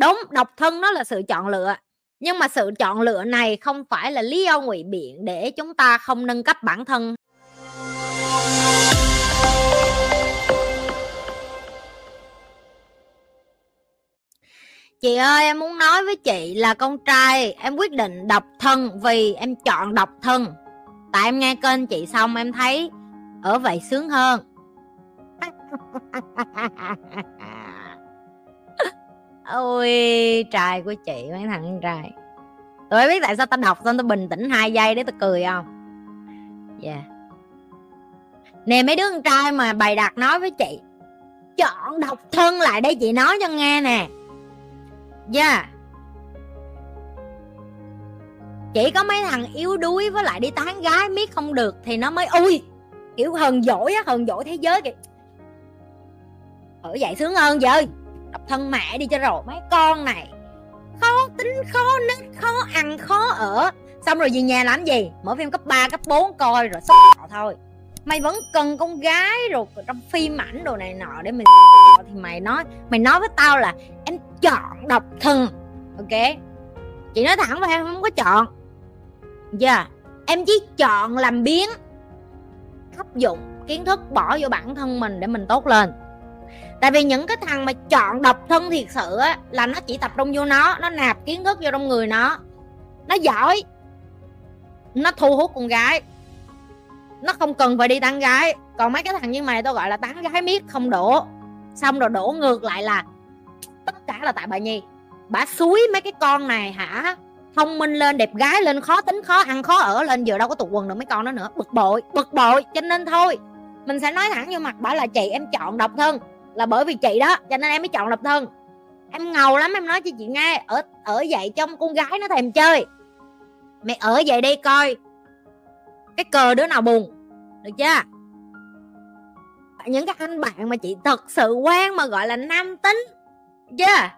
đúng, độc thân nó là sự chọn lựa. Nhưng mà sự chọn lựa này không phải là lý do ngụy biện để chúng ta không nâng cấp bản thân. Chị ơi, em muốn nói với chị là con trai, em quyết định độc thân vì em chọn độc thân. Tại em nghe kênh chị xong em thấy ở vậy sướng hơn. ôi, trai của chị, mấy thằng trai. Tôi biết tại sao tao đọc xong tao bình tĩnh hai giây để tao cười không? Dạ. Yeah. nè, mấy đứa con trai mà bày đặt nói với chị, chọn độc thân lại đây chị nói cho nghe nè. Dạ. Yeah. chỉ có mấy thằng yếu đuối với lại đi tán gái miết không được thì nó mới, ui, kiểu hờn dỗi á, hờn dỗi thế giới kìa. Ở vậy sướng hơn vậy ơi thân mẹ đi cho rồi mấy con này. Khó tính khó nết khó ăn khó ở. Xong rồi về nhà làm gì? Mở phim cấp 3, cấp 4 coi rồi xong thôi. Mày vẫn cần con gái rồi trong phim ảnh đồ này nọ để mình thì mày nói mày nói với tao là em chọn độc thân ok? Chị nói thẳng với em không có chọn. Giờ yeah. em chỉ chọn làm biến áp dụng kiến thức bỏ vô bản thân mình để mình tốt lên tại vì những cái thằng mà chọn độc thân thiệt sự á, là nó chỉ tập trung vô nó nó nạp kiến thức vô trong người nó. Nó giỏi. Nó thu hút con gái. Nó không cần phải đi tán gái. Còn mấy cái thằng như mày tao gọi là tán gái miết không đổ. Xong rồi đổ ngược lại là tất cả là tại bà nhi. Bà suối mấy cái con này hả? Thông minh lên, đẹp gái lên, khó tính, khó ăn, khó ở lên. Giờ đâu có tụ quần được mấy con đó nữa. Bực bội bực bội. Cho nên thôi. Mình sẽ nói thẳng vô mặt bảo là chị, em chọn độc thân là bởi vì chị đó, cho nên em mới chọn độc thân em ngầu lắm, em nói cho chị nghe, ở ở dậy trong con gái nó thèm chơi. Mày ở dậy đi coi, cái cờ đứa nào buồn, được chưa? Những cái anh bạn mà chị thật sự quen mà gọi là nam tính chưa?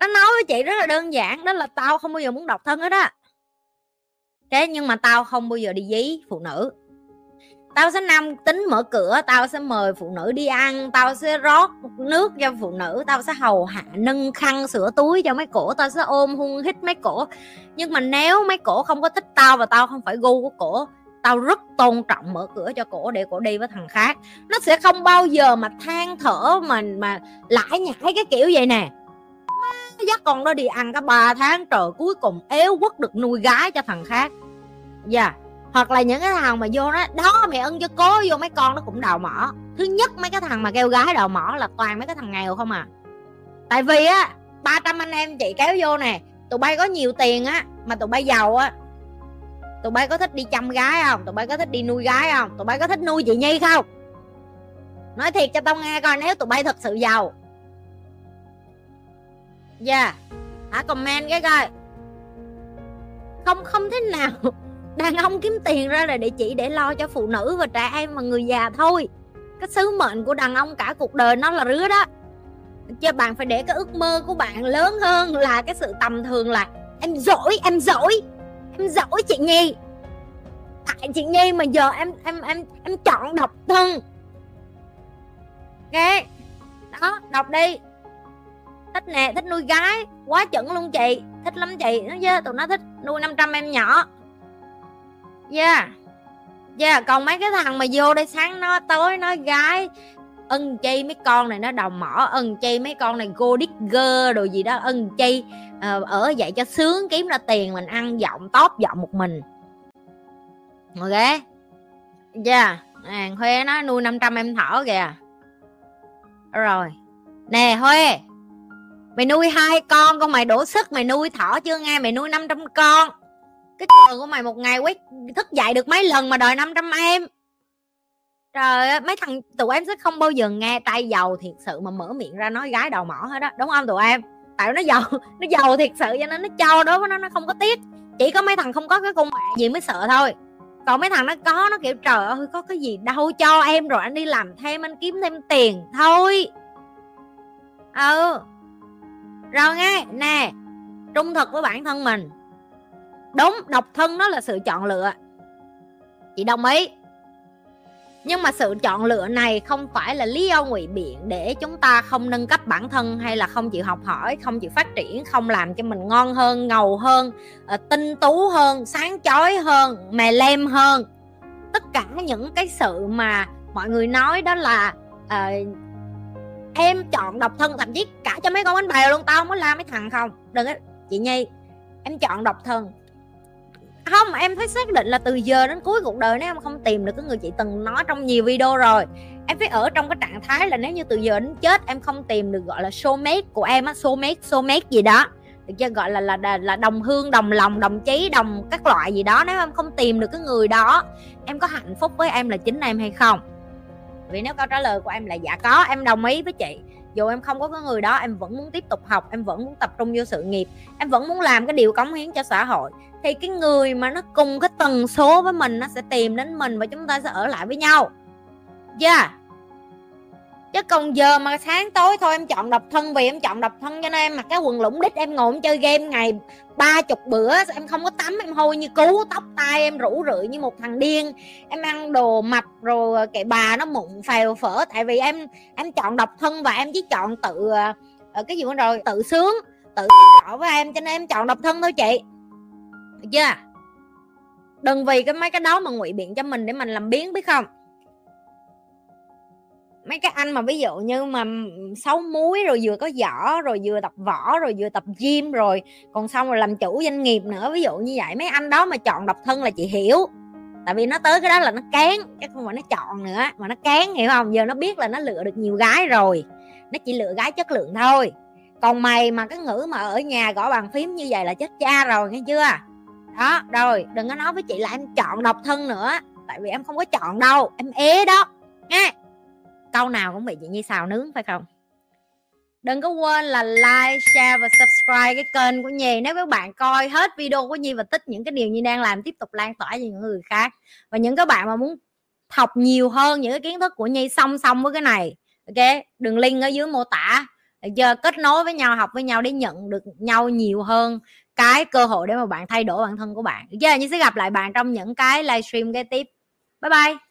Nó nói với chị rất là đơn giản, đó là tao không bao giờ muốn độc thân hết á. Thế nhưng mà tao không bao giờ đi dí phụ nữ tao sẽ nam tính mở cửa, tao sẽ mời phụ nữ đi ăn, tao sẽ rót nước cho phụ nữ, tao sẽ hầu hạ, nâng khăn, sửa túi cho mấy cổ, tao sẽ ôm hung hít mấy cổ. Nhưng mà nếu mấy cổ không có thích tao và tao không phải gu của cổ, tao rất tôn trọng mở cửa cho cổ để cổ đi với thằng khác. Nó sẽ không bao giờ mà than thở mà mà lãi nhãi cái kiểu vậy nè. Dắt con đó đi ăn cả ba tháng, trời, cuối cùng éo quất được nuôi gái cho thằng khác. Dạ. yeah hoặc là những cái thằng mà vô đó đó, mày ân cho cố vô mấy con nó cũng đào mỏ. Thứ nhất, mấy cái thằng mà kêu gái đào mỏ là toàn mấy cái thằng nghèo không à. Tại vì á 300 anh em chị kéo vô nè, tụi bay có nhiều tiền á, mà tụi bay giàu á. Tụi bay có thích đi chăm gái không? Tụi bay có thích đi nuôi gái không? Tụi bay có thích nuôi chị nhi không? Nói thiệt cho tao nghe coi, nếu tụi bay thật sự giàu. Dạ yeah. hả, comment cái coi. Không không thế nào đàn ông kiếm tiền ra là để chỉ để lo cho phụ nữ và trẻ em và người già thôi. Cái sứ mệnh của đàn ông cả cuộc đời nó là rứa đó. Cho bạn phải để cái ước mơ của bạn lớn hơn là cái sự tầm thường là, em giỏi em giỏi em giỏi chị nhi. Tại chị nhi mà giờ em em em em chọn độc thân. Ok, đó, đọc đi. Thích nè, thích nuôi gái, quá chuẩn luôn chị. Thích lắm chị. Nó chứ, tụi nó thích nuôi 500 em nhỏ yeah yeah còn mấy cái thằng mà vô đây sáng nó tối nó gái ân chi mấy con này nó đầu mỏ ân chi mấy con này go digger đồ gì đó ân chi uh, ờ, ở vậy cho sướng kiếm ra tiền mình ăn giọng tóp giọng một mình. Ok. Dạ, yeah à, huê nó nuôi 500 em thỏ kìa. Rồi. Nè huê mày nuôi hai con con mày đổ sức mày nuôi thỏ chưa nghe? Mày nuôi 500 con cái cờ của mày một ngày quét, thức dậy được mấy lần mà đòi 500 em? Trời ơi, mấy thằng, tụi em sẽ không bao giờ nghe tay giàu thiệt sự mà mở miệng ra nói gái đầu mỏ hết đó đúng không tụi em? Tại nó giàu nó giàu thiệt sự cho nên nó cho, đối với nó nó không có tiếc. Chỉ có mấy thằng không có cái con mẹ gì mới sợ thôi. Còn mấy thằng nó có, nó kiểu, trời ơi, có cái gì đâu cho em rồi anh đi làm thêm, anh kiếm thêm tiền thôi. Ừ. Rồi nghe, nè, trung thực với bản thân mình đúng độc thân nó là sự chọn lựa. Chị đồng ý. Nhưng mà sự chọn lựa này không phải là lý do ngụy biện để chúng ta không nâng cấp bản thân hay là không chịu học hỏi không chịu phát triển không làm cho mình ngon hơn ngầu hơn ờ, tinh tú hơn sáng chói hơn mè lem hơn. Tất cả những cái sự mà mọi người nói đó là uh, em chọn độc thân thậm chí cả cho mấy con bánh bèo luôn tao không có la mấy thằng không. Đừng á chị nhi em chọn độc thân không em phải xác định là từ giờ đến cuối cuộc đời nếu em không tìm được cái người chị từng nói trong nhiều video rồi. Em phải ở trong cái trạng thái là nếu như từ giờ đến chết em không tìm được gọi là soulmate của em á soulmate soulmate gì đó được chưa? Gọi là, là là là đồng hương đồng lòng đồng chí đồng các loại gì đó nếu em không tìm được cái người đó em có hạnh phúc với em là chính em hay không? Vì nếu câu trả lời của em là dạ có em đồng ý với chị. Dù em không có cái người đó em vẫn muốn tiếp tục học em vẫn muốn tập trung vô sự nghiệp em vẫn muốn làm cái điều cống hiến cho xã hội thì cái người mà nó cùng cái tần số với mình nó sẽ tìm đến mình và chúng ta sẽ ở lại với nhau. Yeah chứ còn giờ mà sáng tối thôi, em chọn độc thân vì em chọn độc thân cho nên em mặc cái quần lũng đít em ngồi em chơi game ngày ba chục bữa, em không có tắm, em hôi như cú, tóc tai em rủ rượi như một thằng điên. Em ăn đồ mập rồi kệ bà nó mụn phèo phở, tại vì em em chọn độc thân và em chỉ chọn tự ờ, ờ, cái gì nữa rồi, tự sướng, tự rõ với em cho nên em chọn độc thân thôi chị được chưa đừng vì cái mấy cái đó mà ngụy biện cho mình để mình làm biến, biết không? Mấy cái anh mà ví dụ như mà xấu muối rồi vừa có vỏ, rồi vừa tập võ rồi vừa tập gym rồi, còn xong rồi làm chủ doanh nghiệp nữa, ví dụ như vậy. Mấy anh đó mà chọn độc thân là chị hiểu. Tại vì nó tới cái đó là nó cán chứ không phải nó chọn nữa, mà nó cán hiểu không? Giờ nó biết là nó lựa được nhiều gái rồi. Nó chỉ lựa gái chất lượng thôi. Còn mày mà cái ngữ mà ở nhà gõ bàn phím như vậy là chết cha rồi, nghe chưa? Đó, rồi, đừng có nói với chị là em chọn độc thân nữa, tại vì em không có chọn đâu, em ế đó, nghe. Câu nào cũng bị chị Nhi xào nướng, phải không? Đừng có quên là like, share và subscribe cái kênh của Nhi, nếu các bạn coi hết video của Nhi và thích những cái điều Nhi đang làm, tiếp tục lan tỏa cho những người khác. Và những các bạn mà muốn học nhiều hơn những cái kiến thức của Nhi song song với cái này, ok? Đường link ở dưới mô tả. Giờ kết nối với nhau, học với nhau để nhận được nhau nhiều hơn cái cơ hội để mà bạn thay đổi bản thân của bạn. Được chưa sẽ gặp lại bạn trong những cái livestream kế tiếp. Bye bye.